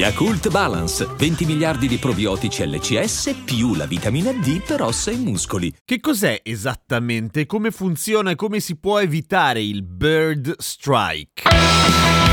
Yakult Balance, 20 miliardi di probiotici LCS più la vitamina D per ossa e muscoli. Che cos'è esattamente? Come funziona e come si può evitare il bird strike?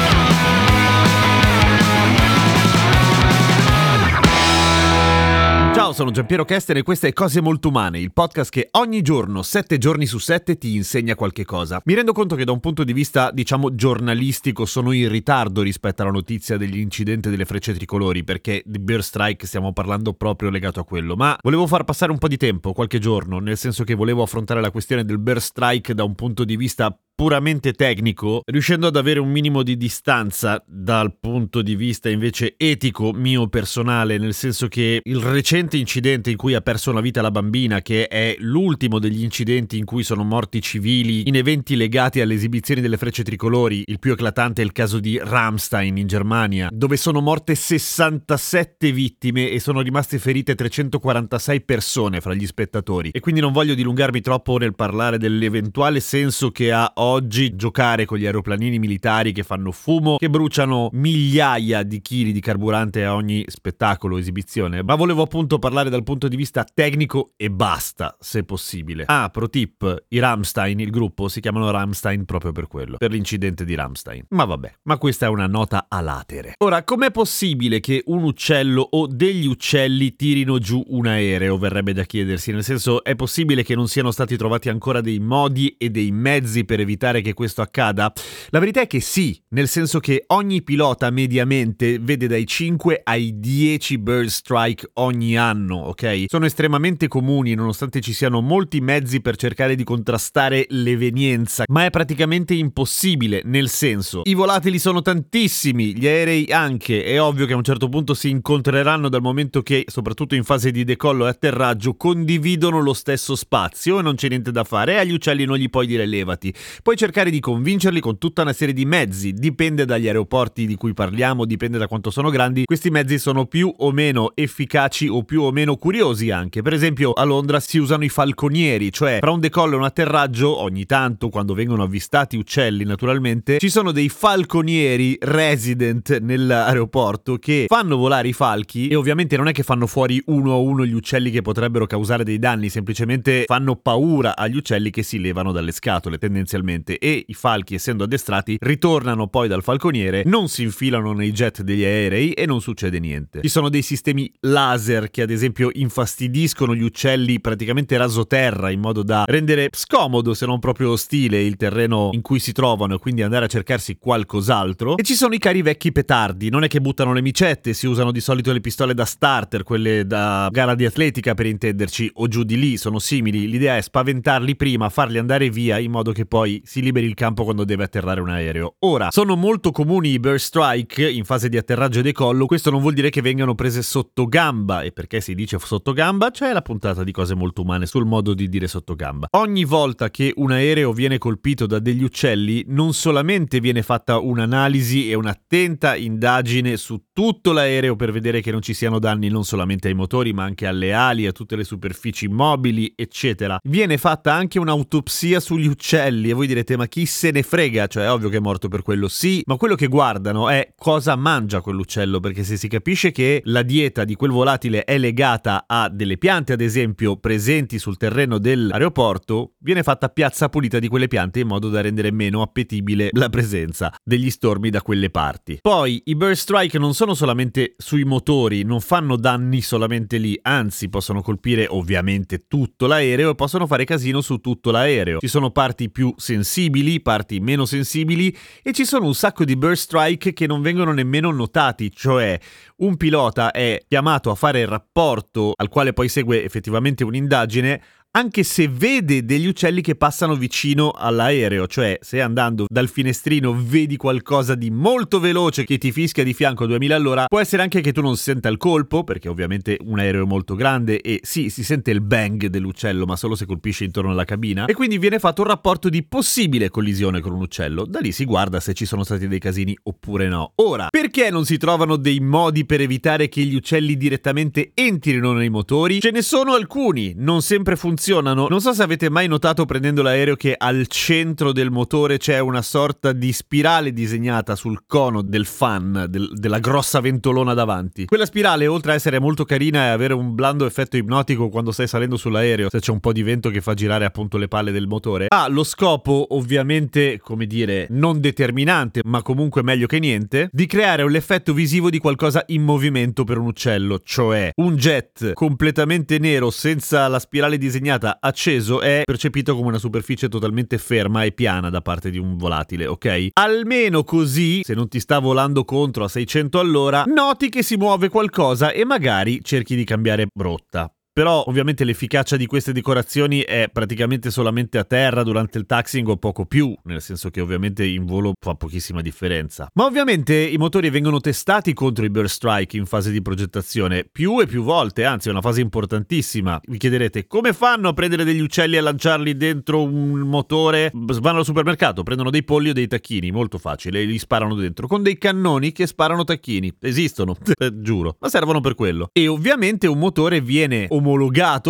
Ciao, sono Giampiero Kester e questa è Cose Molto Umane, il podcast che ogni giorno, sette giorni su sette, ti insegna qualche cosa. Mi rendo conto che da un punto di vista, diciamo, giornalistico sono in ritardo rispetto alla notizia dell'incidente delle frecce tricolori, perché di Bear Strike stiamo parlando proprio legato a quello, ma volevo far passare un po' di tempo, qualche giorno, nel senso che volevo affrontare la questione del Bear Strike da un punto di vista puramente tecnico, riuscendo ad avere un minimo di distanza dal punto di vista invece etico mio personale, nel senso che il recente incidente in cui ha perso la vita la bambina, che è l'ultimo degli incidenti in cui sono morti civili in eventi legati alle esibizioni delle frecce tricolori, il più eclatante è il caso di Ramstein in Germania, dove sono morte 67 vittime e sono rimaste ferite 346 persone fra gli spettatori. E quindi non voglio dilungarmi troppo nel parlare dell'eventuale senso che ha oggi giocare con gli aeroplanini militari che fanno fumo, che bruciano migliaia di chili di carburante a ogni spettacolo, esibizione, ma volevo appunto parlare dal punto di vista tecnico e basta, se possibile. Ah, pro tip, i Ramstein, il gruppo, si chiamano Ramstein proprio per quello, per l'incidente di Ramstein. Ma vabbè, ma questa è una nota a latere. Ora, com'è possibile che un uccello o degli uccelli tirino giù un aereo, verrebbe da chiedersi, nel senso è possibile che non siano stati trovati ancora dei modi e dei mezzi per evitare evitare che questo accada? La verità è che sì, nel senso che ogni pilota mediamente vede dai 5 ai 10 bird strike ogni anno, ok? Sono estremamente comuni nonostante ci siano molti mezzi per cercare di contrastare l'evenienza, ma è praticamente impossibile, nel senso, i volatili sono tantissimi, gli aerei anche, è ovvio che a un certo punto si incontreranno dal momento che, soprattutto in fase di decollo e atterraggio, condividono lo stesso spazio e non c'è niente da fare agli uccelli non gli puoi dire levati. Puoi cercare di convincerli con tutta una serie di mezzi, dipende dagli aeroporti di cui parliamo, dipende da quanto sono grandi, questi mezzi sono più o meno efficaci o più o meno curiosi anche. Per esempio a Londra si usano i falconieri, cioè tra un decollo e un atterraggio, ogni tanto quando vengono avvistati uccelli naturalmente, ci sono dei falconieri resident nell'aeroporto che fanno volare i falchi e ovviamente non è che fanno fuori uno a uno gli uccelli che potrebbero causare dei danni, semplicemente fanno paura agli uccelli che si levano dalle scatole tendenzialmente ovviamente, e i falchi, essendo addestrati, ritornano poi dal falconiere, non si infilano nei jet degli aerei e non succede niente. Ci sono dei sistemi laser che ad esempio infastidiscono gli uccelli praticamente rasoterra in modo da rendere scomodo, se non proprio ostile, il terreno in cui si trovano e quindi andare a cercarsi qualcos'altro. E ci sono i cari vecchi petardi, non è che buttano le micette, si usano di solito le pistole da starter, quelle da gara di atletica per intenderci, o giù di lì, sono simili. L'idea è spaventarli prima, farli andare via in modo che poi si liberi il campo quando deve atterrare un aereo. Ora, sono molto comuni i burst strike in fase di atterraggio e decollo, questo non vuol dire che vengano prese sotto gamba, e perché si dice sotto gamba c'è la puntata di cose molto umane sul modo di dire sotto gamba. Ogni volta che un aereo viene colpito da degli uccelli, non solamente viene fatta un'analisi e un'attenta indagine su tutto l'aereo per vedere che non ci siano danni non solamente ai motori, ma anche alle ali, a tutte le superfici mobili, eccetera. Viene fatta anche un'autopsia sugli uccelli e voi direte direte ma chi se ne frega, cioè è ovvio che è morto per quello, sì, ma quello che guardano è cosa mangia quell'uccello, perché se si capisce che la dieta di quel volatile è legata a delle piante, ad esempio, presenti sul terreno dell'aeroporto, viene fatta piazza pulita di quelle piante in modo da rendere meno appetibile la presenza degli stormi da quelle parti. Poi i burst strike non sono solamente sui motori, non fanno danni solamente lì, anzi possono colpire ovviamente tutto l'aereo e possono fare casino su tutto l'aereo. Ci sono parti più sensibili sensibili, parti meno sensibili e ci sono un sacco di burst strike che non vengono nemmeno notati, cioè un pilota è chiamato a fare il rapporto al quale poi segue effettivamente un'indagine anche se vede degli uccelli che passano vicino all'aereo, cioè se andando dal finestrino vedi qualcosa di molto veloce che ti fischia di fianco a 2000 all'ora, può essere anche che tu non senta il colpo, perché ovviamente un aereo è molto grande e sì, si sente il bang dell'uccello, ma solo se colpisce intorno alla cabina, e quindi viene fatto un rapporto di possibile collisione con un uccello. Da lì si guarda se ci sono stati dei casini oppure no. Ora, perché non si trovano dei modi per evitare che gli uccelli direttamente entrino nei motori? Ce ne sono alcuni, non sempre funzionano. Non so se avete mai notato prendendo l'aereo che al centro del motore c'è una sorta di spirale disegnata sul cono del fan, del, della grossa ventolona davanti. Quella spirale, oltre a essere molto carina e avere un blando effetto ipnotico quando stai salendo sull'aereo, se c'è un po' di vento che fa girare appunto le palle del motore, ha lo scopo, ovviamente, come dire, non determinante, ma comunque meglio che niente, di creare l'effetto visivo di qualcosa in movimento per un uccello, cioè un jet completamente nero senza la spirale disegnata acceso è percepito come una superficie totalmente ferma e piana da parte di un volatile, ok? Almeno così, se non ti sta volando contro a 600 all'ora, noti che si muove qualcosa e magari cerchi di cambiare rotta. Però ovviamente l'efficacia di queste decorazioni è praticamente solamente a terra durante il taxing o poco più, nel senso che ovviamente in volo fa pochissima differenza. Ma ovviamente i motori vengono testati contro i burst strike in fase di progettazione più e più volte, anzi è una fase importantissima. Vi chiederete come fanno a prendere degli uccelli e lanciarli dentro un motore? Vanno al supermercato, prendono dei polli o dei tacchini, molto facile, e li sparano dentro con dei cannoni che sparano tacchini. Esistono, giuro, ma servono per quello. E ovviamente un motore viene omologato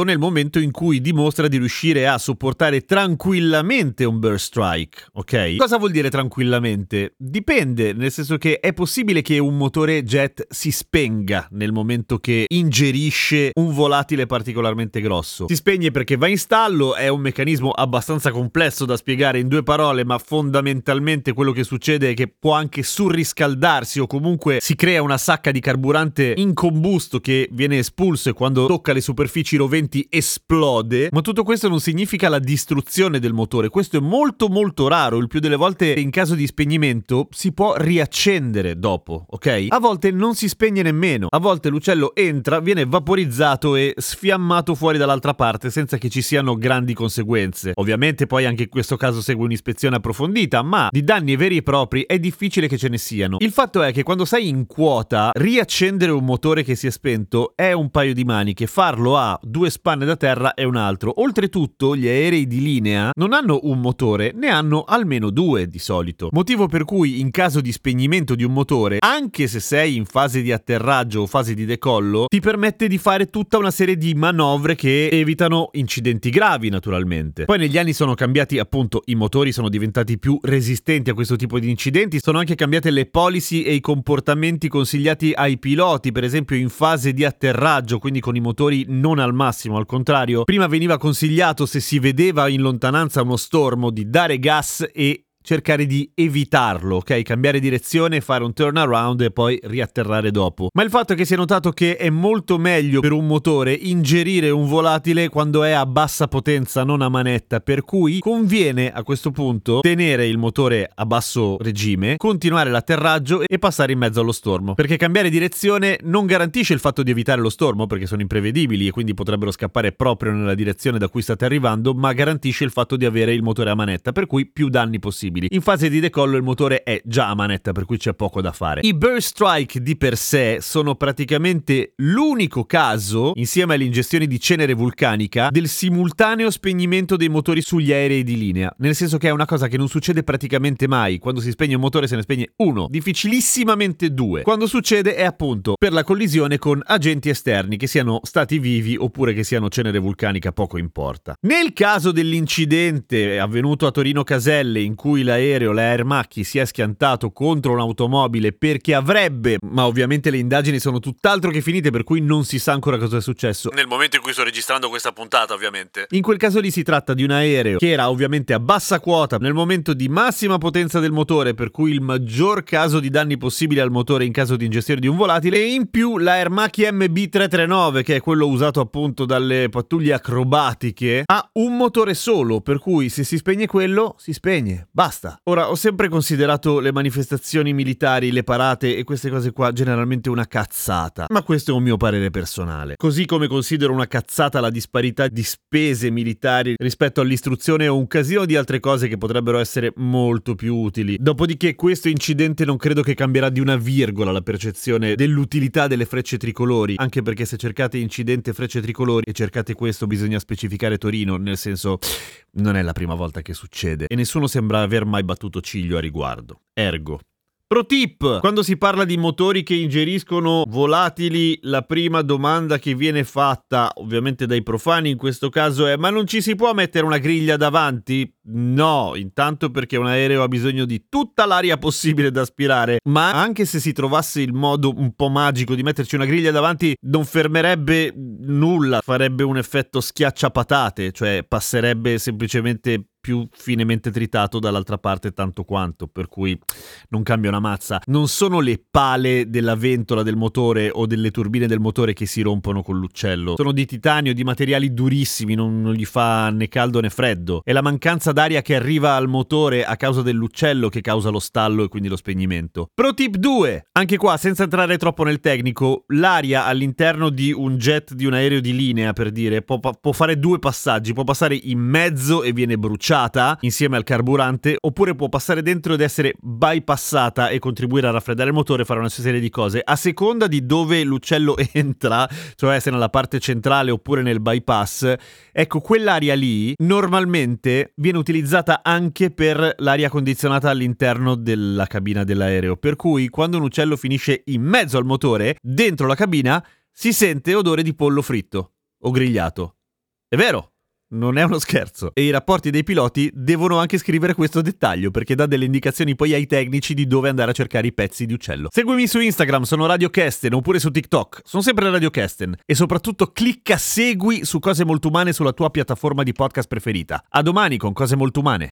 nel momento in cui dimostra di riuscire a sopportare tranquillamente un burst strike, ok? Cosa vuol dire tranquillamente? Dipende, nel senso che è possibile che un motore jet si spenga nel momento che ingerisce un volatile particolarmente grosso. Si spegne perché va in stallo, è un meccanismo abbastanza complesso da spiegare in due parole, ma fondamentalmente quello che succede è che può anche surriscaldarsi o comunque si crea una sacca di carburante incombusto che viene espulso e quando tocca le superfici superfici roventi esplode, ma tutto questo non significa la distruzione del motore, questo è molto molto raro, il più delle volte in caso di spegnimento si può riaccendere dopo, ok? A volte non si spegne nemmeno, a volte l'uccello entra, viene vaporizzato e sfiammato fuori dall'altra parte senza che ci siano grandi conseguenze. Ovviamente poi anche in questo caso segue un'ispezione approfondita, ma di danni veri e propri è difficile che ce ne siano. Il fatto è che quando sei in quota, riaccendere un motore che si è spento è un paio di maniche, farlo ha due spanne da terra e un altro. Oltretutto, gli aerei di linea non hanno un motore, ne hanno almeno due di solito. Motivo per cui, in caso di spegnimento di un motore, anche se sei in fase di atterraggio o fase di decollo, ti permette di fare tutta una serie di manovre che evitano incidenti gravi, naturalmente. Poi negli anni sono cambiati, appunto, i motori sono diventati più resistenti a questo tipo di incidenti, sono anche cambiate le policy e i comportamenti consigliati ai piloti, per esempio in fase di atterraggio, quindi con i motori non non al massimo, al contrario, prima veniva consigliato se si vedeva in lontananza uno stormo di dare gas e cercare di evitarlo, ok? Cambiare direzione, fare un turnaround e poi riatterrare dopo. Ma il fatto è che si è notato che è molto meglio per un motore ingerire un volatile quando è a bassa potenza, non a manetta, per cui conviene a questo punto tenere il motore a basso regime, continuare l'atterraggio e passare in mezzo allo stormo, perché cambiare direzione non garantisce il fatto di evitare lo stormo, perché sono imprevedibili e quindi potrebbero scappare proprio nella direzione da cui state arrivando, ma garantisce il fatto di avere il motore a manetta, per cui più danni possibili possibili. In fase di decollo il motore è già a manetta, per cui c'è poco da fare. I burst strike di per sé sono praticamente l'unico caso, insieme all'ingestione di cenere vulcanica, del simultaneo spegnimento dei motori sugli aerei di linea. Nel senso che è una cosa che non succede praticamente mai. Quando si spegne un motore se ne spegne uno, difficilissimamente due. Quando succede è appunto per la collisione con agenti esterni, che siano stati vivi oppure che siano cenere vulcanica, poco importa. Nel caso dell'incidente avvenuto a Torino Caselle in cui l'aereo, l'Air Macchi, si è schiantato contro un'automobile perché avrebbe, ma ovviamente le indagini sono tutt'altro che finite, per cui non si sa ancora cosa è successo. Nel momento in cui sto registrando questa puntata, ovviamente. In quel caso lì si tratta di un aereo che era ovviamente a bassa quota nel momento di massima potenza del motore, per cui il maggior caso di danni possibili al motore in caso di ingestione di un volatile, e in più la Air Macchi MB339, che è quello usato appunto dalle pattuglie acrobatiche, ha un motore solo, per cui se si spegne quello, si spegne. Basta Basta. Ora, ho sempre considerato le manifestazioni militari, le parate e queste cose qua generalmente una cazzata, ma questo è un mio parere personale. Così come considero una cazzata la disparità di spese militari rispetto all'istruzione o un casino di altre cose che potrebbero essere molto più utili. Dopodiché questo incidente non credo che cambierà di una virgola la percezione dell'utilità delle frecce tricolori, anche perché se cercate incidente frecce tricolori e cercate questo bisogna specificare Torino, nel senso non è la prima volta che succede e nessuno sembra aver mai battuto ciglio a riguardo. Ergo, Pro tip! Quando si parla di motori che ingeriscono volatili, la prima domanda che viene fatta, ovviamente dai profani in questo caso, è: ma non ci si può mettere una griglia davanti? No, intanto perché un aereo ha bisogno di tutta l'aria possibile da aspirare, ma anche se si trovasse il modo un po' magico di metterci una griglia davanti, non fermerebbe nulla, farebbe un effetto schiacciapatate, cioè passerebbe semplicemente più finemente tritato dall'altra parte tanto quanto, per cui non cambia una mazza. Non sono le pale della ventola del motore o delle turbine del motore che si rompono con l'uccello, sono di titanio, di materiali durissimi, non, non gli fa né caldo né freddo. È la mancanza d'aria che arriva al motore a causa dell'uccello che causa lo stallo e quindi lo spegnimento. Pro tip 2, anche qua senza entrare troppo nel tecnico, l'aria all'interno di un jet di un aereo di linea, per dire, può, può fare due passaggi, può passare in mezzo e viene bruciato bruciata insieme al carburante oppure può passare dentro ed essere bypassata e contribuire a raffreddare il motore fare una serie di cose a seconda di dove l'uccello entra, cioè se nella parte centrale oppure nel bypass. Ecco, quell'aria lì normalmente viene utilizzata anche per l'aria condizionata all'interno della cabina dell'aereo, per cui quando un uccello finisce in mezzo al motore, dentro la cabina si sente odore di pollo fritto o grigliato. È vero, non è uno scherzo. E i rapporti dei piloti devono anche scrivere questo dettaglio perché dà delle indicazioni poi ai tecnici di dove andare a cercare i pezzi di uccello. Seguimi su Instagram, sono Radio Kesten, oppure su TikTok, sono sempre Radio Kesten. E soprattutto clicca segui su Cose Molto Umane sulla tua piattaforma di podcast preferita. A domani con Cose Molto Umane.